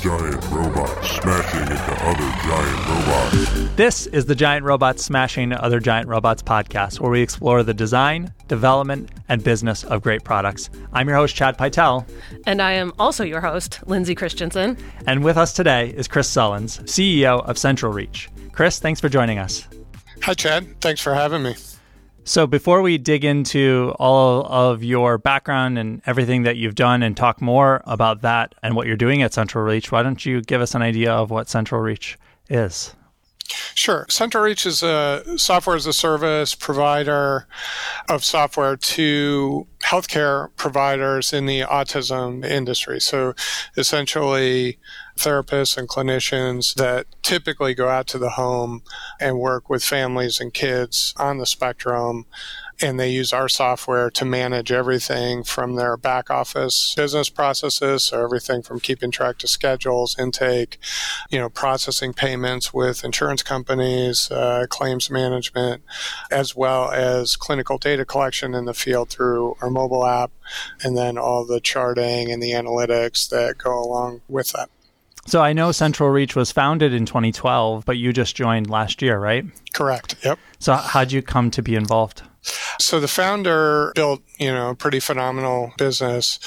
giant robots smashing into other giant robots. This is the Giant Robots Smashing Other Giant Robots podcast, where we explore the design, development, and business of great products. I'm your host, Chad Pytel. And I am also your host, Lindsay Christensen. And with us today is Chris Sullens, CEO of Central Reach. Chris, thanks for joining us. Hi, Chad. Thanks for having me. So, before we dig into all of your background and everything that you've done and talk more about that and what you're doing at Central Reach, why don't you give us an idea of what Central Reach is? Sure. Central Reach is a software as a service provider of software to healthcare providers in the autism industry. So essentially, therapists and clinicians that typically go out to the home and work with families and kids on the spectrum and they use our software to manage everything from their back office business processes so everything from keeping track to schedules intake you know processing payments with insurance companies uh, claims management as well as clinical data collection in the field through our mobile app and then all the charting and the analytics that go along with that so I know Central Reach was founded in 2012, but you just joined last year, right? Correct. Yep. So how'd you come to be involved? So the founder built, you know, a pretty phenomenal business.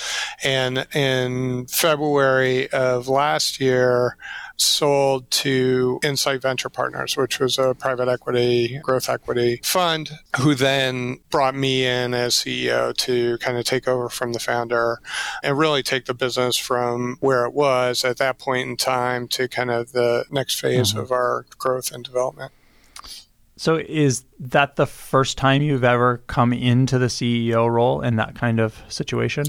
And in February of last year, sold to Insight Venture Partners, which was a private equity, growth equity fund, who then brought me in as CEO to kind of take over from the founder and really take the business from where it was at that point in time to kind of the next phase mm-hmm. of our growth and development. So, is that the first time you've ever come into the CEO role in that kind of situation?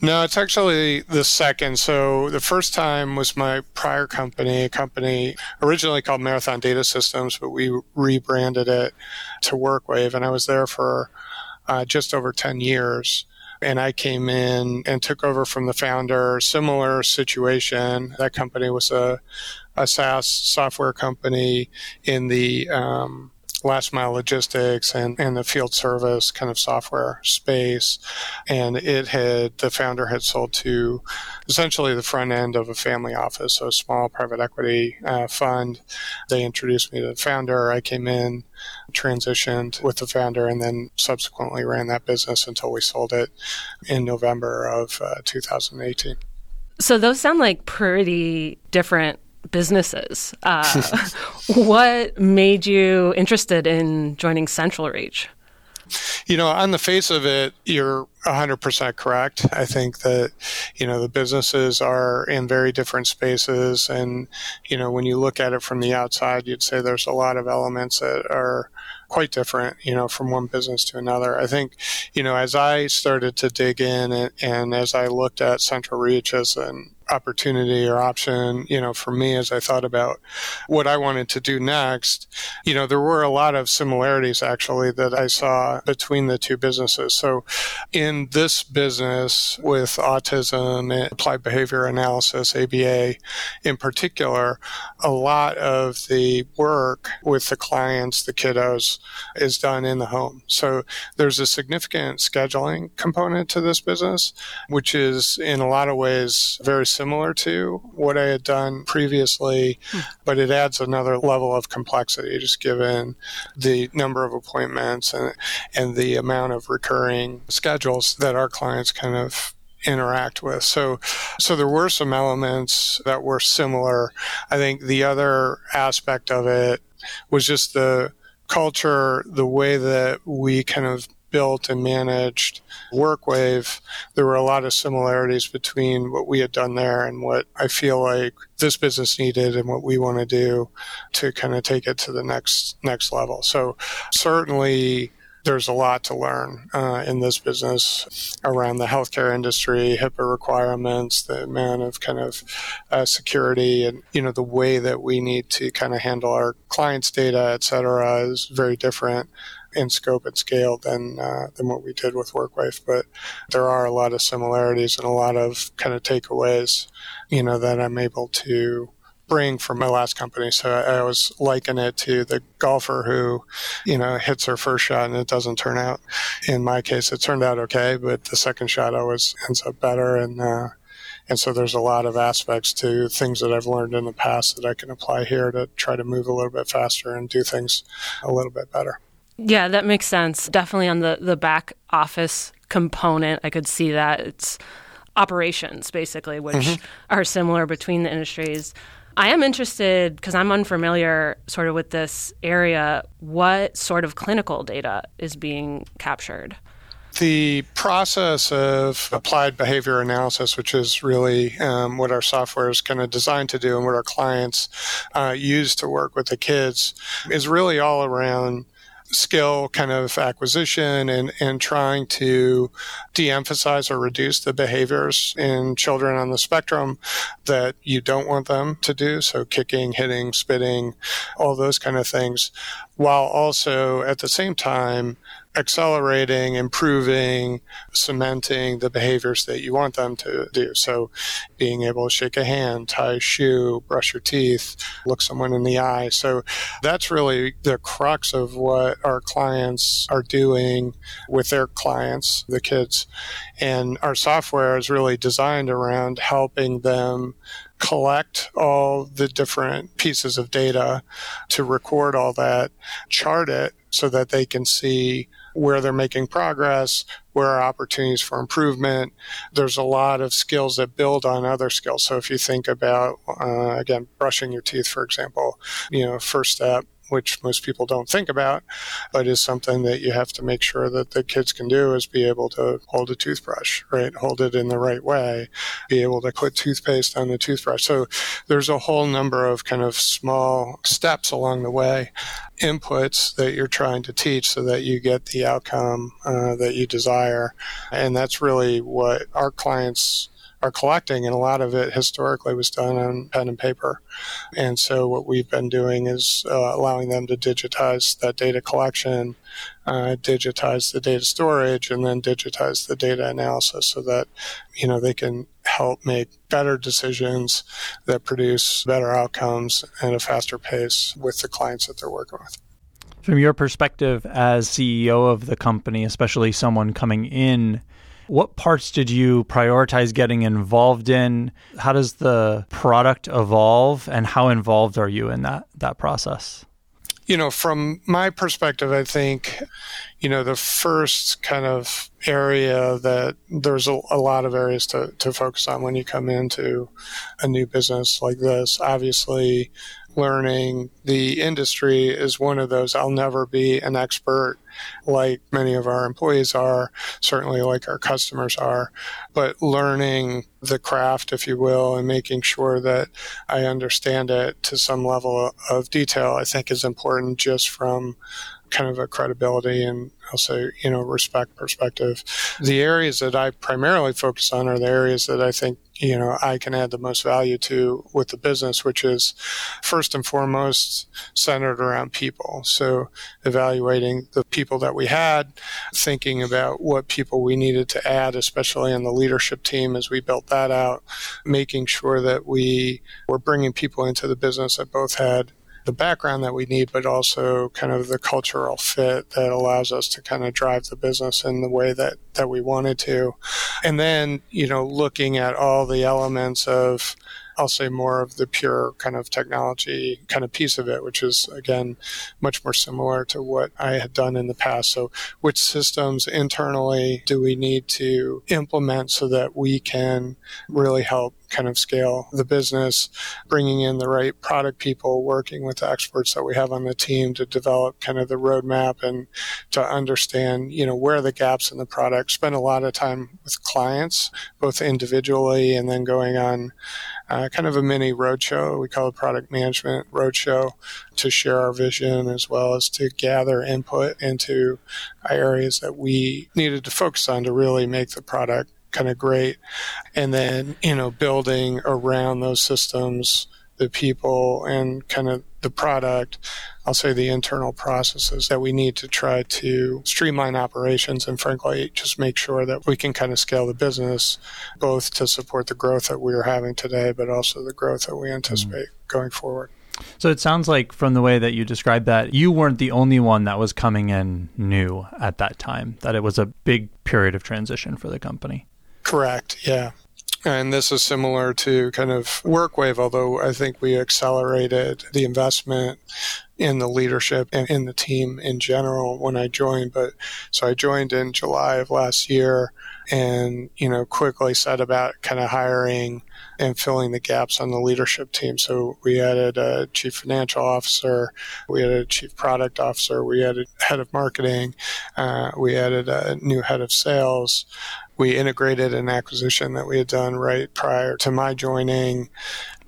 No, it's actually the second. So, the first time was my prior company, a company originally called Marathon Data Systems, but we rebranded it to WorkWave, and I was there for uh, just over 10 years and I came in and took over from the founder. Similar situation. That company was a, a SaaS software company in the um, last mile logistics and, and the field service kind of software space. And it had, the founder had sold to essentially the front end of a family office, so a small private equity uh, fund. They introduced me to the founder. I came in, transitioned with the founder, and then subsequently ran that business until we sold it in November of uh, 2018. So those sound like pretty different businesses. Uh, what made you interested in joining Central Reach? You know, on the face of it, you're 100% correct. I think that, you know, the businesses are in very different spaces. And, you know, when you look at it from the outside, you'd say there's a lot of elements that are quite different, you know, from one business to another. I think, you know, as I started to dig in and, and as I looked at Central Reach as an opportunity or option, you know, for me as I thought about what I wanted to do next, you know, there were a lot of similarities actually that I saw between the two businesses. So in this business with autism and applied behavior analysis, ABA in particular, a lot of the work with the clients, the kiddos, is done in the home. So there's a significant scheduling component to this business, which is in a lot of ways very similar to what I had done previously, hmm. but it adds another level of complexity just given the number of appointments and, and the amount of recurring schedules that our clients kind of interact with. So, so there were some elements that were similar. I think the other aspect of it was just the culture, the way that we kind of built and managed WorkWave, there were a lot of similarities between what we had done there and what I feel like this business needed and what we want to do to kind of take it to the next next level. So certainly there's a lot to learn uh, in this business around the healthcare industry, HIPAA requirements, the amount of kind of uh, security, and you know the way that we need to kind of handle our clients' data, et cetera, is very different in scope and scale than uh, than what we did with WorkWave. But there are a lot of similarities and a lot of kind of takeaways, you know, that I'm able to bring from my last company. So I, I always liken it to the golfer who, you know, hits her first shot and it doesn't turn out. In my case, it turned out okay, but the second shot always ends up better. And, uh, And so there's a lot of aspects to things that I've learned in the past that I can apply here to try to move a little bit faster and do things a little bit better. Yeah, that makes sense. Definitely on the, the back office component, I could see that. It's operations, basically, which mm-hmm. are similar between the industries. I am interested because I'm unfamiliar sort of with this area. What sort of clinical data is being captured? The process of applied behavior analysis, which is really um, what our software is kind of designed to do and what our clients uh, use to work with the kids, is really all around skill kind of acquisition and, and trying to de-emphasize or reduce the behaviors in children on the spectrum that you don't want them to do. So kicking, hitting, spitting, all those kind of things, while also at the same time accelerating, improving, cementing the behaviors that you want them to do. So being able to shake a hand, tie a shoe, brush your teeth, look someone in the eye. So that's really the crux of what our clients are doing with their clients, the kids. And our software is really designed around helping them collect all the different pieces of data to record all that, chart it so that they can see where they're making progress, where are opportunities for improvement. There's a lot of skills that build on other skills. So if you think about, uh, again, brushing your teeth, for example, you know, first step, which most people don't think about, but is something that you have to make sure that the kids can do is be able to hold a toothbrush, right? Hold it in the right way, be able to put toothpaste on the toothbrush. So there's a whole number of kind of small steps along the way, inputs that you're trying to teach so that you get the outcome uh, that you desire. And that's really what our clients are collecting, and a lot of it historically was done on pen and paper. And so what we've been doing is uh, allowing them to digitize that data collection, uh, digitize the data storage, and then digitize the data analysis so that you know they can help make better decisions that produce better outcomes at a faster pace with the clients that they're working with. From your perspective as CEO of the company, especially someone coming in what parts did you prioritize getting involved in? How does the product evolve and how involved are you in that that process? You know, from my perspective, I think, you know, the first kind of area that there's a, a lot of areas to, to focus on when you come into a new business like this. Obviously, learning the industry is one of those. I'll never be an expert like many of our employees are, certainly like our customers are, but learning the craft, if you will, and making sure that I understand it to some level of detail, I think is important just from kind of a credibility and say, you know, respect perspective. The areas that I primarily focus on are the areas that I think, you know, I can add the most value to with the business, which is first and foremost centered around people. So evaluating the people that we had, thinking about what people we needed to add, especially in the leadership team as we built that out, making sure that we were bringing people into the business that both had the background that we need, but also kind of the cultural fit that allows us to kind of drive the business in the way that, that we wanted to. And then, you know, looking at all the elements of I'll say more of the pure kind of technology kind of piece of it, which is again much more similar to what I had done in the past. So, which systems internally do we need to implement so that we can really help kind of scale the business, bringing in the right product people, working with the experts that we have on the team to develop kind of the roadmap and to understand, you know, where the gaps in the product. Spend a lot of time with clients, both individually and then going on uh, kind of a mini roadshow. We call it product management roadshow to share our vision as well as to gather input into areas that we needed to focus on to really make the product kind of great. And then, you know, building around those systems, the people and kind of the product, I'll say the internal processes that we need to try to streamline operations and frankly just make sure that we can kind of scale the business both to support the growth that we're having today, but also the growth that we anticipate mm-hmm. going forward. So it sounds like from the way that you described that, you weren't the only one that was coming in new at that time, that it was a big period of transition for the company. Correct. Yeah And this is similar to kind of WorkWave, although I think we accelerated the investment in the leadership and in the team in general when I joined. But so I joined in July of last year and, you know, quickly set about kind of hiring and filling the gaps on the leadership team. So we added a chief financial officer, we added a chief product officer, we added head of marketing, uh, we added a new head of sales. We integrated an acquisition that we had done right prior to my joining.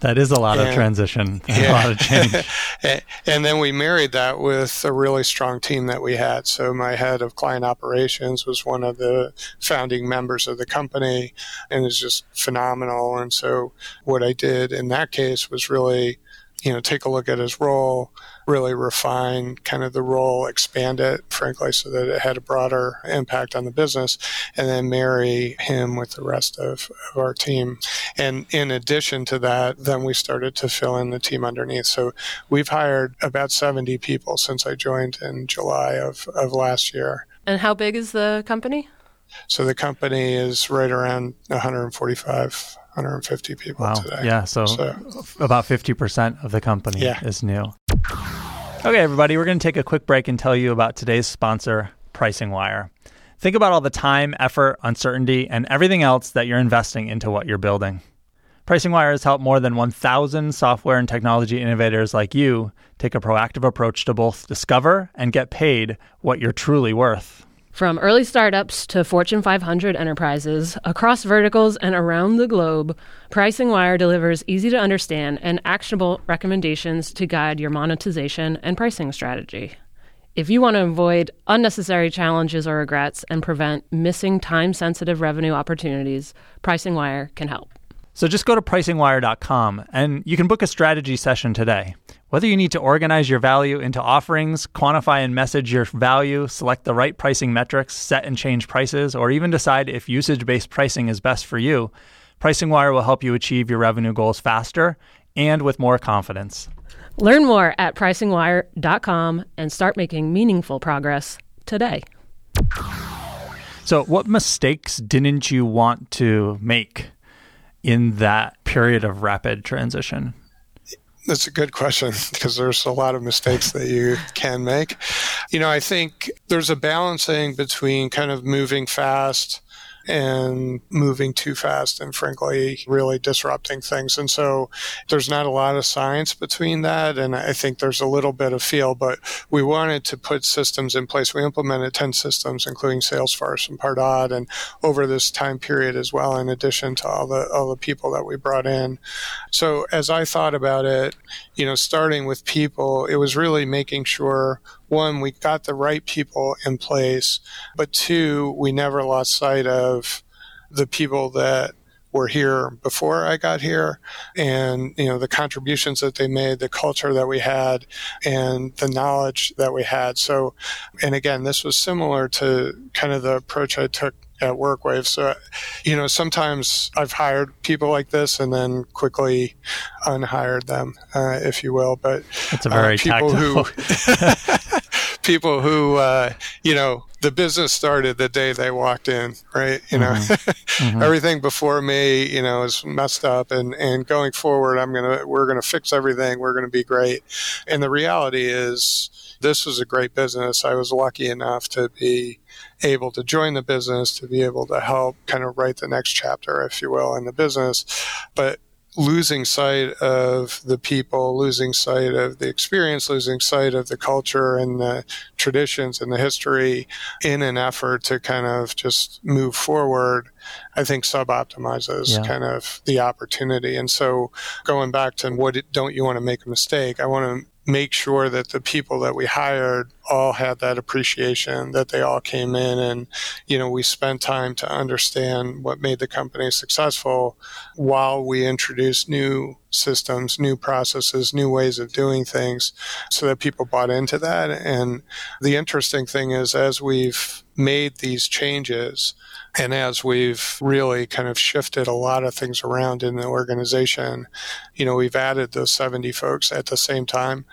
That is a lot and, of transition, yeah. a lot of change. and then we married that with a really strong team that we had. So my head of client operations was one of the founding members of the company and is just phenomenal. And so what I did in that case was really, you know, take a look at his role, really refine kind of the role, expand it, frankly, so that it had a broader impact on the business, and then marry him with the rest of, of our team. And in addition to that, then we started to fill in the team underneath. So we've hired about 70 people since I joined in July of, of last year. And how big is the company? So the company is right around 145 150 people wow. today. Yeah, so, so, about 50% of the company yeah. is new. Okay, everybody, we're going to take a quick break and tell you about today's sponsor, Pricing I/O. Think about all the time, effort, uncertainty, and everything else that you're investing into what you're building. Pricing I/O has helped more than 1,000 software and technology innovators like you take a proactive approach to both discover and get paid what you're truly worth. From early startups to Fortune 500 enterprises, across verticals and around the globe, Pricing I/O delivers easy to understand and actionable recommendations to guide your monetization and pricing strategy. If you want to avoid unnecessary challenges or regrets and prevent missing time sensitive revenue opportunities, Pricing I/O can help. So just go to pricingio.com and you can book a strategy session today. Whether you need to organize your value into offerings, quantify and message your value, select the right pricing metrics, set and change prices, or even decide if usage based pricing is best for you, Pricing I/O will help you achieve your revenue goals faster and with more confidence. Learn more at pricingio.com and start making meaningful progress today. So, what mistakes didn't you want to make in that period of rapid transition? That's a good question because there's a lot of mistakes that you can make. You know, I think there's a balancing between kind of moving fast and moving too fast and frankly really disrupting things. And so there's not a lot of science between that. And I think there's a little bit of feel, but we wanted to put systems in place. We implemented 10 systems, including Salesforce and Pardot and over this time period as well, in addition to all the, all the people that we brought in. So as I thought about it, you know, starting with people, it was really making sure one, we got the right people in place, but two, we never lost sight of the people that were here before I got here and you know the contributions that they made the culture that we had and the knowledge that we had so and again this was similar to kind of the approach I took at WorkWave. So, you know, sometimes I've hired people like this and then quickly unhired them, uh, if you will. But it's a very uh, people tactile. who people who uh, you know the business started the day they walked in, right? You know, mm-hmm. mm-hmm. everything before me, you know, is messed up, and and going forward, I'm gonna we're gonna fix everything. We're gonna be great, and the reality is. This was a great business. I was lucky enough to be able to join the business, to be able to help kind of write the next chapter, if you will, in the business. But losing sight of the people, losing sight of the experience, losing sight of the culture and the traditions and the history in an effort to kind of just move forward, I think sub optimizes yeah. kind of the opportunity. And so going back to what don't you want to make a mistake? I want to make sure that the people that we hired all had that appreciation that they all came in and you know we spent time to understand what made the company successful while we introduced new systems new processes new ways of doing things so that people bought into that. And the interesting thing is as we've made these changes and as we've really kind of shifted a lot of things around in the organization, you know, we've added those 70 folks at the same time.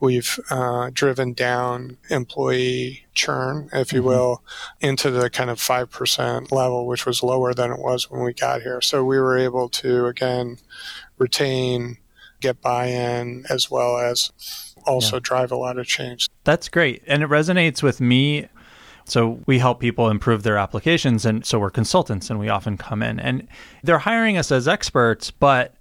We've uh, driven down employee churn, if you mm-hmm. will, into the kind of 5% level, which was lower than it was when we got here. So we were able to, again, retain, get buy in, as well as also yeah. drive a lot of change. That's great. And it resonates with me. So we help people improve their applications. And so we're consultants and we often come in and they're hiring us as experts, but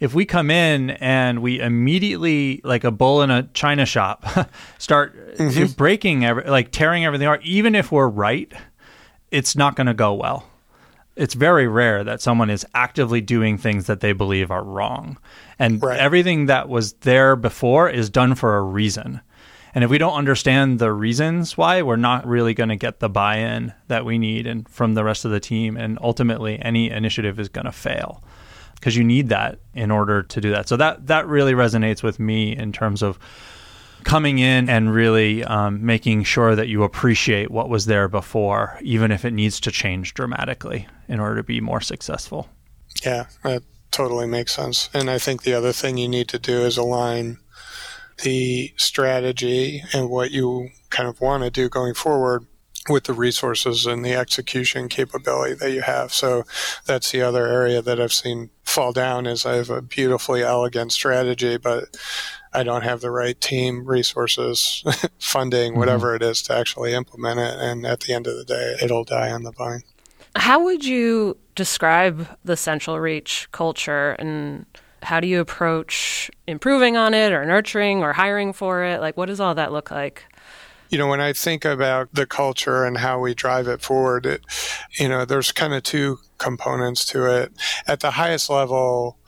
if we come in and we immediately like a bull in a china shop start mm-hmm. breaking every, like tearing everything apart even if we're right it's not going to go well it's very rare that someone is actively doing things that they believe are wrong and right. everything that was there before is done for a reason and if we don't understand the reasons why we're not really going to get the buy-in that we need and from the rest of the team and ultimately any initiative is going to fail because you need that in order to do that. So that that really resonates with me in terms of coming in and really um, making sure that you appreciate what was there before, even if it needs to change dramatically in order to be more successful. Yeah, that totally makes sense. And I think the other thing you need to do is align the strategy and what you kind of want to do going forward with the resources and the execution capability that you have. So that's the other area that I've seen fall down is I have a beautifully elegant strategy, but I don't have the right team resources, funding, mm-hmm. whatever it is to actually implement it. And at the end of the day, it'll die on the vine. How would you describe the Central Reach culture and how do you approach improving on it or nurturing or hiring for it? Like, what does all that look like? you know, when I think about the culture and how we drive it forward, it, you know, there's kind of two components to it. At the highest level,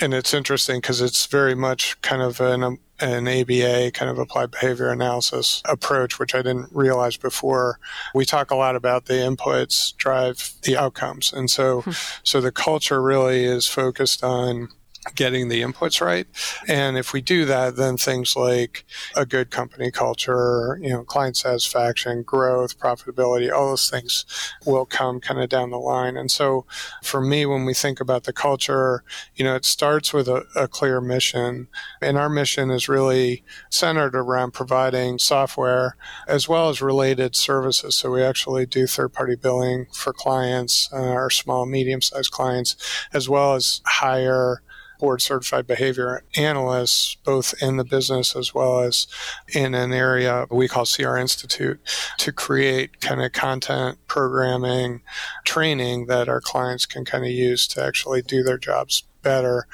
and it's interesting because it's very much kind of an, an ABA kind of applied behavior analysis approach, which I didn't realize before. We talk a lot about the inputs drive the outcomes. And so, hmm. so the culture really is focused on getting the inputs right. And if we do that, then things like a good company culture, you know, client satisfaction, growth, profitability, all those things will come kind of down the line. And so for me, when we think about the culture, you know, it starts with a, a clear mission. And our mission is really centered around providing software as well as related services. So we actually do third party billing for clients, uh, our small, medium sized clients, as well as hire board certified behavior analysts, both in the business as well as in an area we call CR Institute, to create kind of content programming training that our clients can kind of use to actually do their jobs better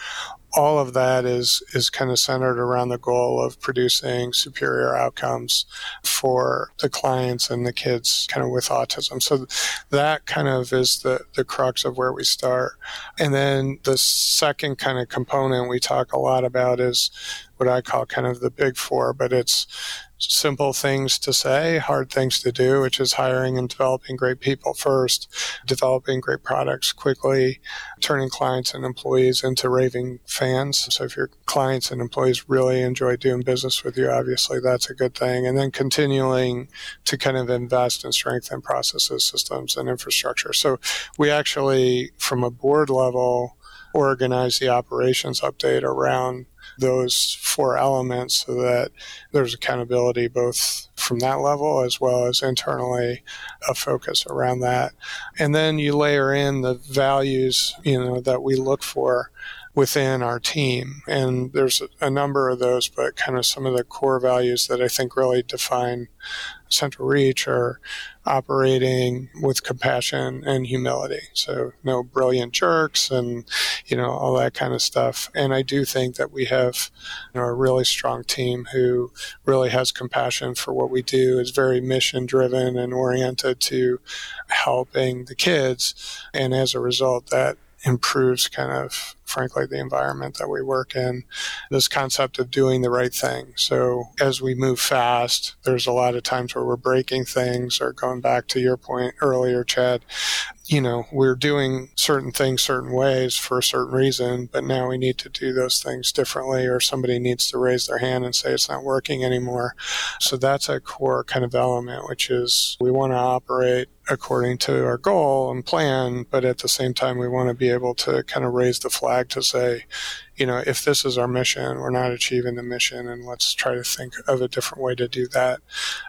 all of that is is kind of centered around the goal of producing superior outcomes for the clients and the kids kind of with autism. So that kind of is the the crux of where we start. And then the second kind of component we talk a lot about is what I call kind of the big four, but it's simple things to say, hard things to do, which is hiring and developing great people first, developing great products quickly, turning clients and employees into raving fans. So if your clients and employees really enjoy doing business with you, obviously that's a good thing. And then continuing to kind of invest and strengthen processes, systems, and infrastructure. So we actually, from a board level, organize the operations update around those four elements so that there's accountability both from that level as well as internally a focus around that. And then you layer in the values, you know, that we look for within our team. And there's a number of those, but kind of some of the core values that I think really define Central Reach are operating with compassion and humility. So no brilliant jerks and, you know, all that kind of stuff. And I do think that we have you know, a really strong team who really has compassion for what we do, is very mission driven and oriented to helping the kids. And as a result, that improves kind of frankly the environment that we work in. This concept of doing the right thing. So as we move fast there's a lot of times where we're breaking things or going back to your point earlier chad you know we're doing certain things certain ways for a certain reason but now we need to do those things differently or somebody needs to raise their hand and say it's not working anymore. So that's a core kind of element which is we want to operate according to our goal and plan, but at the same time, we want to be able to kind of raise the flag to say, you know, if this is our mission, we're not achieving the mission, and let's try to think of a different way to do that.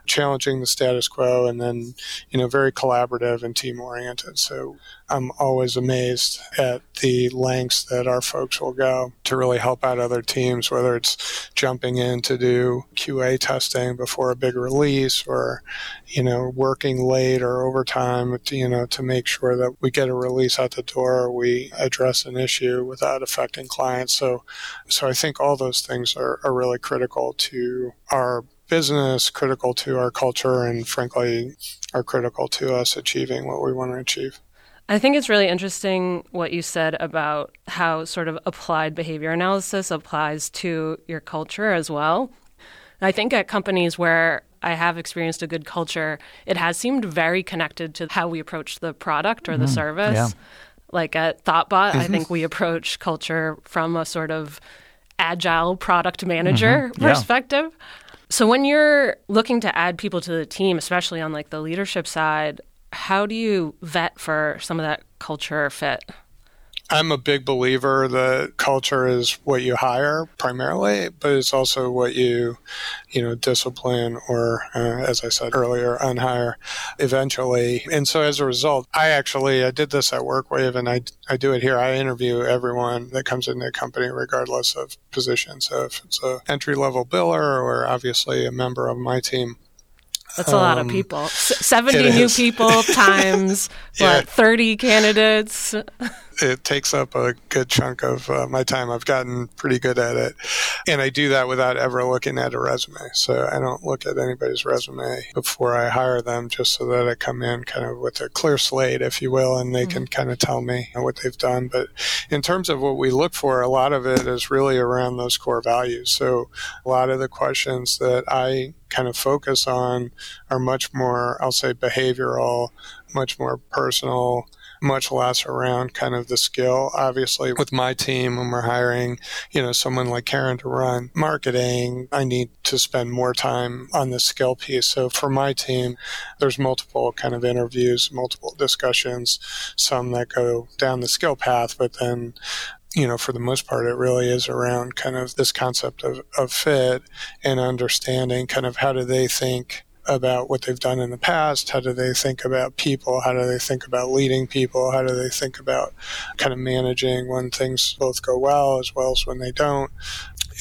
Challenging the status quo, and then, you know, very collaborative and team oriented. So I'm always amazed at the lengths that our folks will go to really help out other teams, whether it's jumping in to do QA testing before a big release or, you know, working late or overtime, to, you know, to make sure that we get a release out the door, we address an issue without affecting clients. So, so I think all those things are, are really critical to our business, critical to our culture, and frankly, are critical to us achieving what we want to achieve. I think it's really interesting what you said about how sort of applied behavior analysis applies to your culture as well. I think at companies where I have experienced a good culture, it has seemed very connected to how we approach the product or mm-hmm. the service. Yeah. Like at Thoughtbot, mm-hmm. I think we approach culture from a sort of agile product manager mm-hmm. perspective. Yeah. So when you're looking to add people to the team, especially on like the leadership side, how do you vet for some of that culture fit? I'm a big believer that culture is what you hire primarily, but it's also what you, you know, discipline or, uh, as I said earlier, unhire eventually. And so as a result, I actually, I did this at WorkWave and I, I do it here. I interview everyone that comes into the company regardless of position. So if it's a entry level biller or obviously a member of my team, that's a um, lot of um, people. S- 70 new people times, yeah. what, 30 candidates? It takes up a good chunk of uh, my time. I've gotten pretty good at it. And I do that without ever looking at a resume. So I don't look at anybody's resume before I hire them just so that I come in kind of with a clear slate, if you will, and they mm-hmm. can kind of tell me what they've done. But in terms of what we look for, a lot of it is really around those core values. So a lot of the questions that I kind of focus on are much more, I'll say, behavioral, much more personal much less around kind of the skill. Obviously, with my team, when we're hiring, you know, someone like Karen to run marketing, I need to spend more time on the skill piece. So for my team, there's multiple kind of interviews, multiple discussions, some that go down the skill path, but then you know, for the most part, it really is around kind of this concept of, of fit and understanding kind of how do they think about what they've done in the past? How do they think about people? How do they think about leading people? How do they think about kind of managing when things both go well as well as when they don't?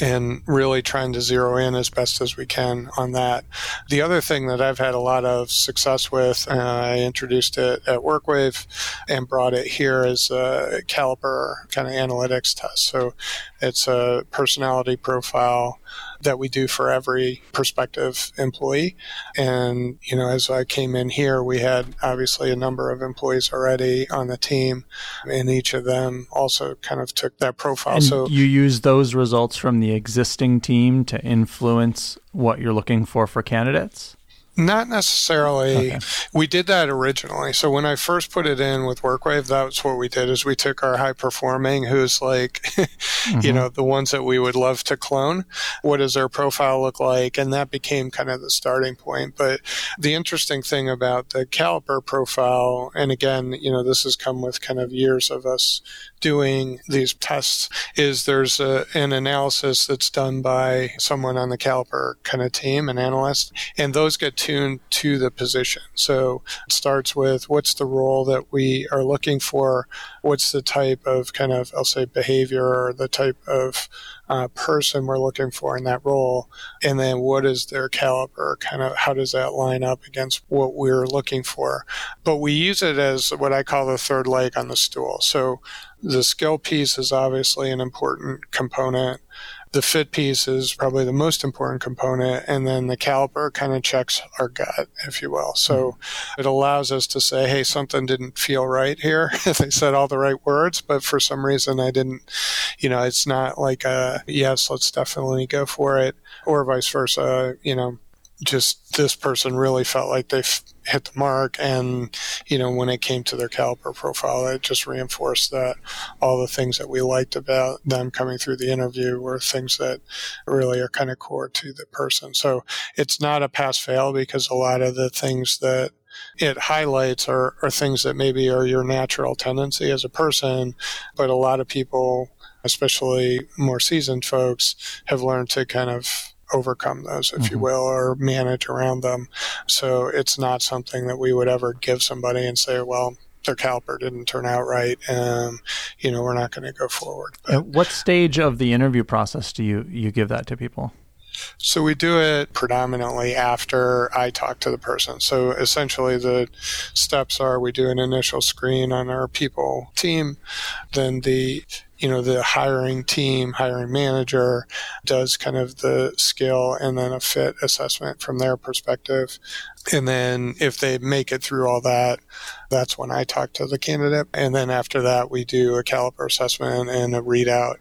and really trying to zero in as best as we can on that. The other thing that I've had a lot of success with, uh, I introduced it at WorkWave and brought it here as a caliper kind of analytics test. So it's a personality profile that we do for every prospective employee. And, you know, as I came in here, we had obviously a number of employees already on the team, and each of them also kind of took that profile. And so you use those results from the existing team to influence what you're looking for for candidates? Not necessarily. Okay. We did that originally. So when I first put it in with WorkWave, that's what we did is we took our high performing, who's like, mm-hmm. you know, the ones that we would love to clone. What does their profile look like? And that became kind of the starting point. But the interesting thing about the caliper profile, and again, you know, this has come with kind of years of us doing these tests is there's a, an analysis that's done by someone on the caliper kind of team, an analyst, and those get tuned to the position. So it starts with what's the role that we are looking for, what's the type of kind of, I'll say, behavior or the type of uh, person we're looking for in that role, and then what is their caliber, Kind of how does that line up against what we're looking for? But we use it as what I call the third leg on the stool. So the skill piece is obviously an important component. The fit piece is probably the most important component. And then the caliper kind of checks our gut, if you will. So mm-hmm. it allows us to say, hey, something didn't feel right here. they said all the right words, but for some reason I didn't, you know, it's not like a yes, let's definitely go for it, or vice versa. You know, just this person really felt like they hit the mark. And, you know, when it came to their caliper profile, it just reinforced that all the things that we liked about them coming through the interview were things that really are kind of core to the person. So it's not a pass fail because a lot of the things that it highlights are, are things that maybe are your natural tendency as a person, but a lot of people, especially more seasoned folks, have learned to kind of overcome those, if mm-hmm. you will, or manage around them. So it's not something that we would ever give somebody and say, well, their caliper didn't turn out right, and you know we're not going to go forward. But, At what stage of the interview process do you you give that to people? So we do it predominantly after I talk to the person. So essentially the steps are we do an initial screen on our people team, then the you know the hiring team hiring manager does kind of the skill and then a fit assessment from their perspective and then if they make it through all that that's when i talk to the candidate and then after that we do a caliper assessment and a readout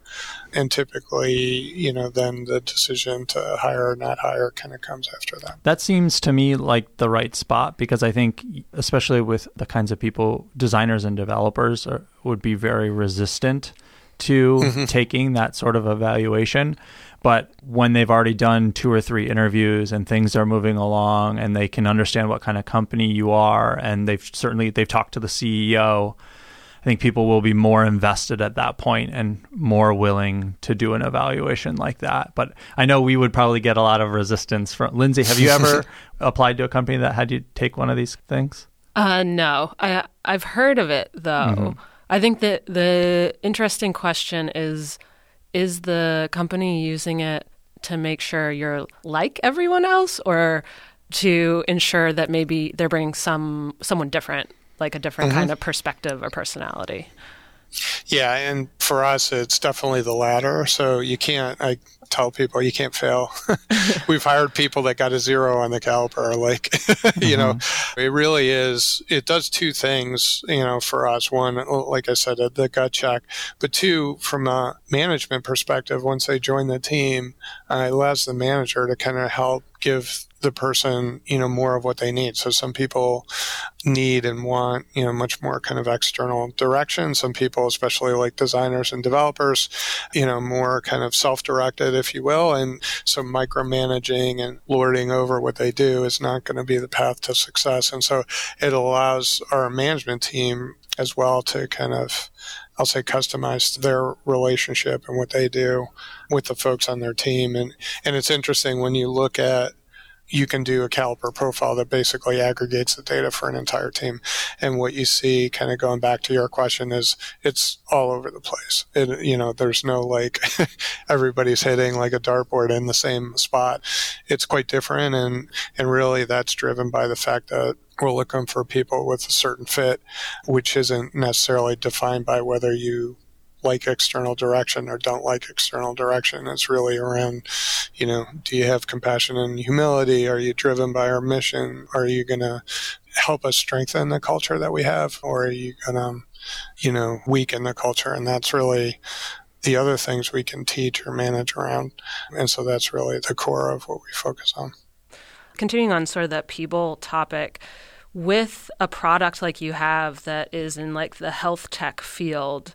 and typically you know then the decision to hire or not hire kind of comes after that that seems to me like the right spot because i think especially with the kinds of people designers and developers are, would be very resistant to mm-hmm. taking that sort of evaluation. But when they've already done two or three interviews and things are moving along and they can understand what kind of company you are and they've certainly they've talked to the CEO, I think people will be more invested at that point and more willing to do an evaluation like that. But I know we would probably get a lot of resistance from Lindsay. Have you ever applied to a company that had you take one of these things? Uh, no, I I've heard of it though. Mm-hmm. I think that the interesting question is is the company using it to make sure you're like everyone else or to ensure that maybe they're bringing some someone different, like a different mm-hmm. kind of perspective or personality? Yeah, and for us, it's definitely the latter. So you can't. I tell people you can't fail. We've hired people that got a zero on the caliper. Like, you mm-hmm. know, it really is. It does two things. You know, for us, one, like I said, the gut check, but two, from a management perspective, once they join the team, uh, it allows the manager to kind of help give the person, you know, more of what they need. So some people need and want, you know, much more kind of external direction. Some people, especially like designers and developers, you know, more kind of self-directed, if you will. And so micromanaging and lording over what they do is not going to be the path to success. And so it allows our management team as well to kind of I'll say customize their relationship and what they do with the folks on their team. And, and it's interesting when you look at you can do a caliper profile that basically aggregates the data for an entire team. And what you see, kind of going back to your question, is it's all over the place. It, you know, there's no like everybody's hitting like a dartboard in the same spot. It's quite different, and and really that's driven by the fact that we're looking for people with a certain fit, which isn't necessarily defined by whether you like external direction or don't like external direction. It's really around, you know, do you have compassion and humility? Are you driven by our mission? Are you going to help us strengthen the culture that we have? Or are you going to, you know, weaken the culture? And that's really the other things we can teach or manage around. And so that's really the core of what we focus on. Continuing on sort of that people topic, with a product like you have that is in like the health tech field,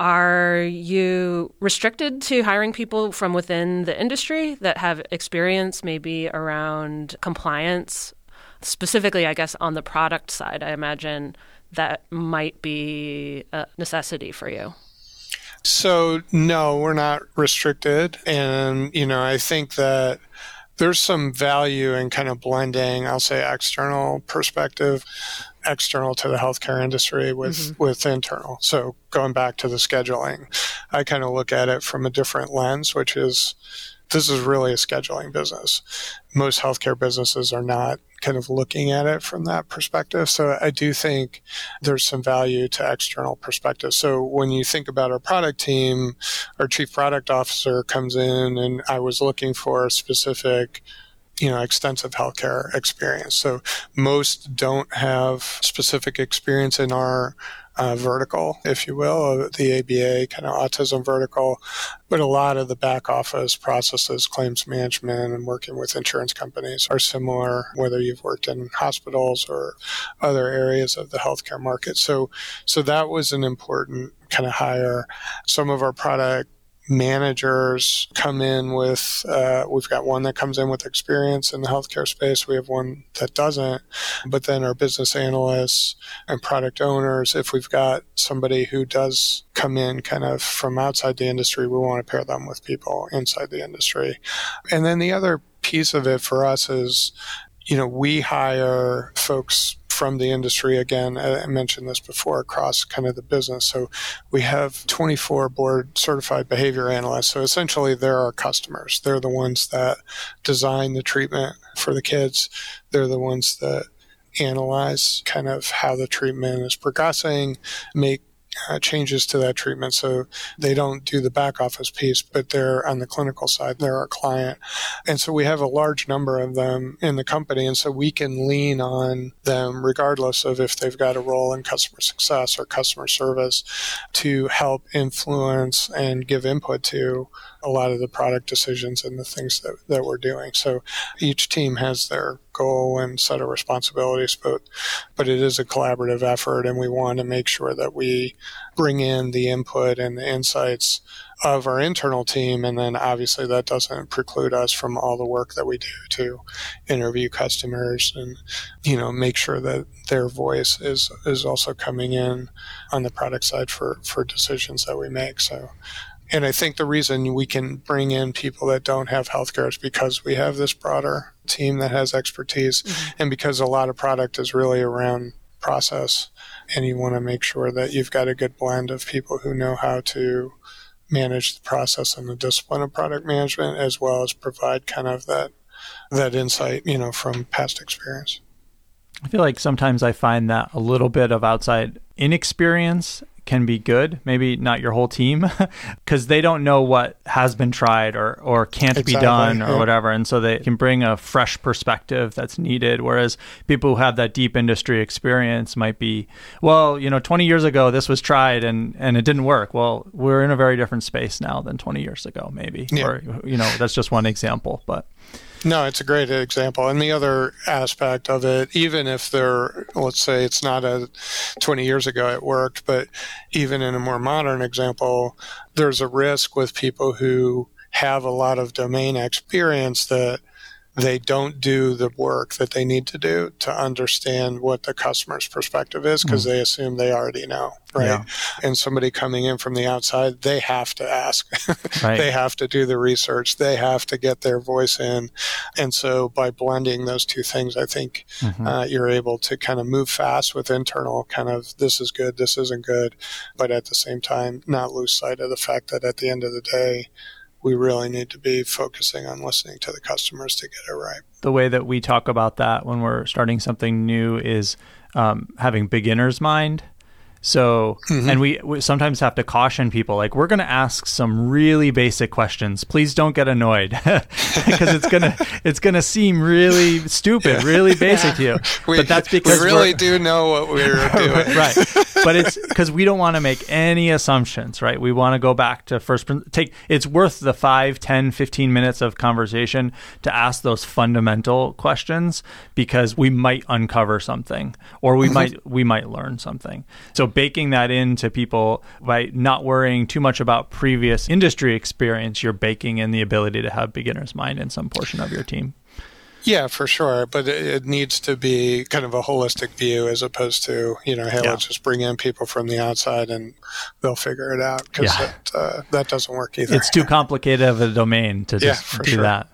are you restricted to hiring people from within the industry that have experience maybe around compliance? Specifically, I guess, on the product side, I imagine that might be a necessity for you. So, no, we're not restricted. And, you know, I think that there's some value in kind of blending, I'll say, external perspective external to the healthcare industry with mm-hmm. with internal. So going back to the scheduling, I kind of look at it from a different lens, which is this is really a scheduling business. Most healthcare businesses are not kind of looking at it from that perspective. So I do think there's some value to external perspective. So when you think about our product team, our chief product officer comes in and I was looking for a specific you know extensive healthcare experience. So most don't have specific experience in our uh, vertical, if you will, the ABA kind of autism vertical, but a lot of the back office processes, claims management, and working with insurance companies are similar, whether you've worked in hospitals or other areas of the healthcare market. So, so that was an important kind of hire. Some of our product managers come in with, uh, we've got one that comes in with experience in the healthcare space. We have one that doesn't. But then our business analysts and product owners, if we've got somebody who does come in kind of from outside the industry, we want to pair them with people inside the industry. And then the other piece of it for us is, you know, we hire folks from the industry. Again, I mentioned this before across kind of the business. So we have 24 board certified behavior analysts. So essentially, they're our customers. They're the ones that design the treatment for the kids. They're the ones that analyze kind of how the treatment is progressing, make uh, changes to that treatment. So they don't do the back office piece, but they're on the clinical side. They're our client. And so we have a large number of them in the company. And so we can lean on them regardless of if they've got a role in customer success or customer service to help influence and give input to a lot of the product decisions and the things that, that we're doing. So each team has their and set of responsibilities, but but it is a collaborative effort, and we want to make sure that we bring in the input and the insights of our internal team, and then obviously that doesn't preclude us from all the work that we do to interview customers and you know make sure that their voice is is also coming in on the product side for for decisions that we make. So and I think the reason we can bring in people that don't have healthcare is because we have this broader team that has expertise mm-hmm. and because a lot of product is really around process and you want to make sure that you've got a good blend of people who know how to manage the process and the discipline of product management as well as provide kind of that that insight, you know, from past experience. I feel like sometimes I find that a little bit of outside inexperience can be good, maybe not your whole team, because they don't know what has been tried or, or can't exactly, be done or yeah. whatever. And so they can bring a fresh perspective that's needed. Whereas people who have that deep industry experience might be, well, you know, 20 years ago, this was tried and, and it didn't work. Well, we're in a very different space now than 20 years ago, maybe. Yeah. Or, you know, that's just one example. But no, it's a great example. And the other aspect of it, even if they're, let's say it's not a 20 years ago it worked, but even in a more modern example, there's a risk with people who have a lot of domain experience that they don't do the work that they need to do to understand what the customer's perspective is because mm. they assume they already know, right? Yeah. And somebody coming in from the outside, they have to ask. right. They have to do the research. They have to get their voice in. And so by blending those two things, I think mm-hmm. uh, you're able to kind of move fast with internal kind of this is good, this isn't good, but at the same time, not lose sight of the fact that at the end of the day, we really need to be focusing on listening to the customers to get it right. The way that we talk about that when we're starting something new is um, having beginner's mind. So, mm-hmm. and we, we, sometimes have to caution people like, we're going to ask some really basic questions. Please don't get annoyed because it's going to, it's going to seem really stupid, really basic yeah. to you. We, but that's because we really do know what we're doing. right. But it's because we don't want to make any assumptions, right? We want to go back to first, take, it's worth the 5, 10, 15 minutes of conversation to ask those fundamental questions because we might uncover something or we mm-hmm. might, we might learn something. So baking that into people by not worrying too much about previous industry experience, you're baking in the ability to have beginner's mind in some portion of your team. Yeah, for sure. But it, needs to be kind of a holistic view as opposed to, you know, hey, yeah. let's just bring in people from the outside and they'll figure it out because yeah. that, uh, that doesn't work either. It's too complicated of a domain to just yeah, do sure. that.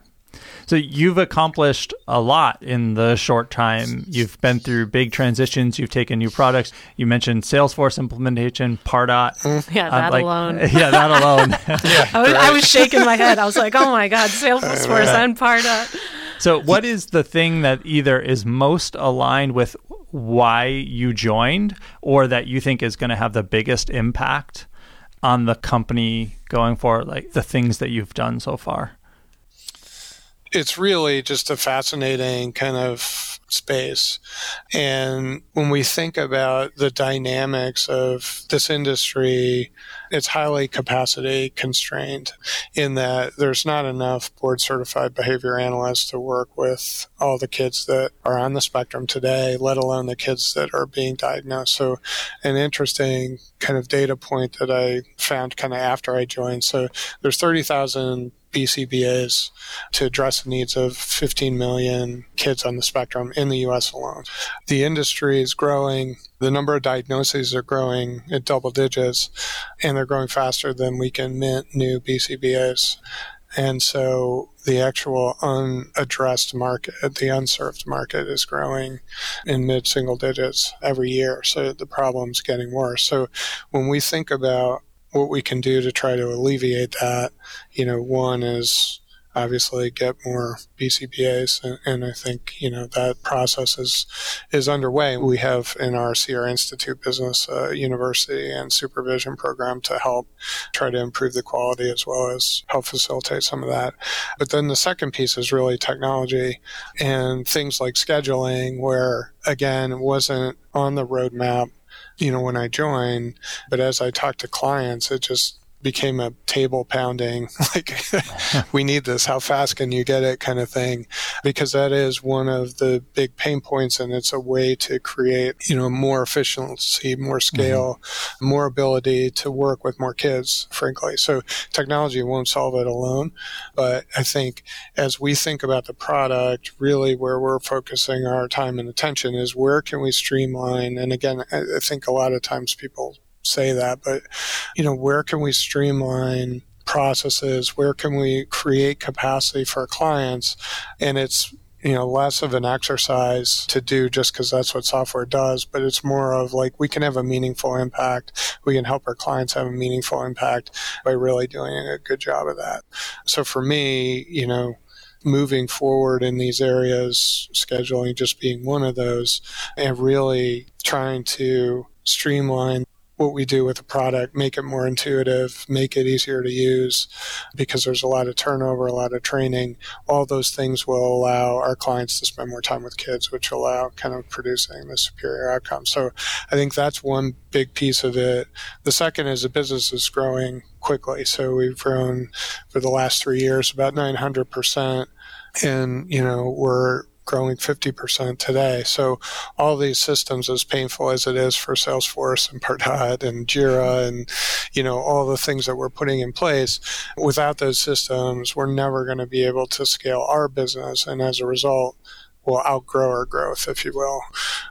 So you've accomplished a lot in the short time. You've been through big transitions. You've taken new products. You mentioned Salesforce implementation, Pardot. Mm. Yeah, that uh, like, alone. Yeah, that alone. yeah, I, was, I, was, shaking my head. I was like, oh my God, Salesforce and Pardot. So, what is the thing that either is most aligned with why you joined or that you think is going to have the biggest impact on the company going forward, like the things that you've done so far? it's really just a fascinating kind of space. And when we think about the dynamics of this industry, it's highly capacity constrained in that there's not enough board certified behavior analysts to work with all the kids that are on the spectrum today, let alone the kids that are being diagnosed. So, an interesting kind of data point that I found kind of after I joined. So, there's 30,000 BCBAs to address the needs of 15 million kids on the spectrum in the US alone. The industry is growing. The number of diagnoses are growing at double digits, and they're growing faster than we can mint new BCBAs. And so the actual unaddressed market, the unserved market is growing in mid single digits every year. So the problem's getting worse. So when we think about what we can do to try to alleviate that, you know, one is obviously get more BCBAs, and, and, I think you know that process is is underway. We have in our CR Institute business uh, university and supervision program to help try to improve the quality as well as help facilitate some of that. But then the second piece is really technology and things like scheduling, where again wasn't on the roadmap you know, when I joined. But as I talk to clients, it just became a table pounding, like, we need this. How fast can you get it kind of thing? Because that is one of the big pain points. And it's a way to create, you know, more efficiency, more scale, mm-hmm. more ability to work with more kids, frankly. So technology won't solve it alone. But I think as we think about the product, really where we're focusing our time and attention is where can we streamline? And again, I think a lot of times people say that, but you know, where can we streamline processes? Where can we create capacity for clients? And it's you know less of an exercise to do just because that's what software does but it's more of like we can have a meaningful impact we can help our clients have a meaningful impact by really doing a good job of that so for me you know moving forward in these areas scheduling just being one of those and really trying to streamline what we do with the product, make it more intuitive, make it easier to use because there's a lot of turnover, a lot of training. All those things will allow our clients to spend more time with kids, which will allow kind of producing the superior outcome. So I think that's one big piece of it. The second is the business is growing quickly. So we've grown for the last three years about 900%. And, you know, we're growing 50% today. So all these systems, as painful as it is for Salesforce and Pardot and Jira and, you know, all the things that we're putting in place, without those systems, we're never going to be able to scale our business. And as a result, will outgrow our growth, if you will.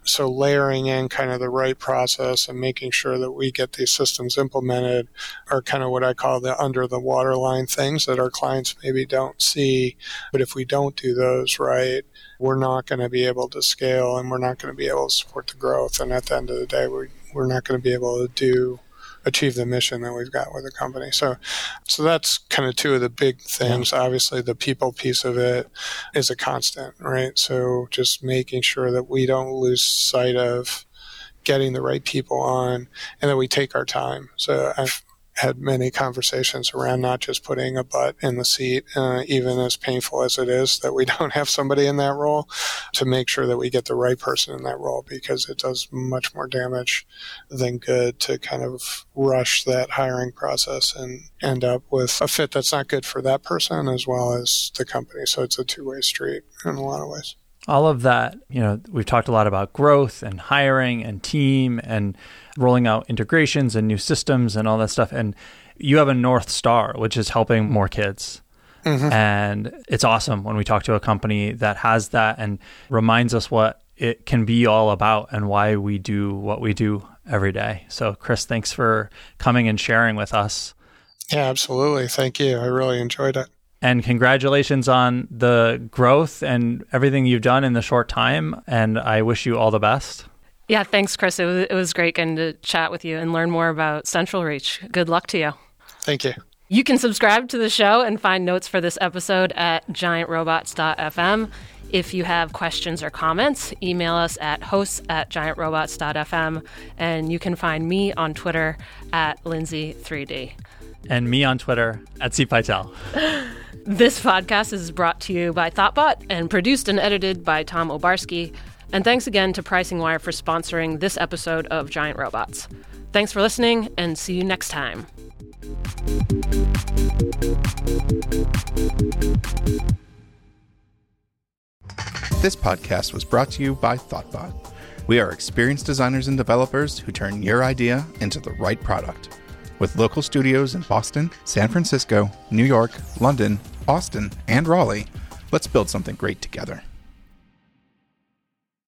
So layering in kind of the right process and making sure that we get these systems implemented are kind of what I call the under the waterline things that our clients maybe don't see. But if we don't do those right, we're not going to be able to scale and we're not going to be able to support the growth. And at the end of the day, we, we're not going to be able to do achieve the mission that we've got with the company. So, so that's kind of two of the big things. Yeah. Obviously, the people piece of it is a constant, right? So, just making sure that we don't lose sight of getting the right people on and that we take our time. So, I've had many conversations around not just putting a butt in the seat, uh, even as painful as it is that we don't have somebody in that role, to make sure that we get the right person in that role because it does much more damage than good to kind of rush that hiring process and end up with a fit that's not good for that person as well as the company. So it's a two way street in a lot of ways all of that, you know, we've talked a lot about growth and hiring and team and rolling out integrations and new systems and all that stuff. And you have a North Star, which is helping more kids. Mm-hmm. And it's awesome when we talk to a company that has that and reminds us what it can be all about and why we do what we do every day. So, Chris, thanks for coming and sharing with us. Yeah, absolutely. Thank you. I really enjoyed it. And congratulations on the growth and everything you've done in the short time. And I wish you all the best. Yeah, thanks, Chris. It was, it was great getting to chat with you and learn more about CentralReach. Good luck to you. Thank you. You can subscribe to the show and find notes for this episode at giantrobots.fm. If you have questions or comments, email us at hosts at giantrobots.fm. And you can find me on Twitter at Lindsay3D. and me on Twitter at cpytel. This podcast is brought to you by Thoughtbot and produced and edited by Tom Obarski. And thanks again to Pricing I/O for sponsoring this episode of Giant Robots. Thanks for listening, and see you next time. This podcast was brought to you by Thoughtbot. We are experienced designers and developers who turn your idea into the right product. With local studios in Boston, San Francisco, New York, London, Austin, and Raleigh, let's build something great together.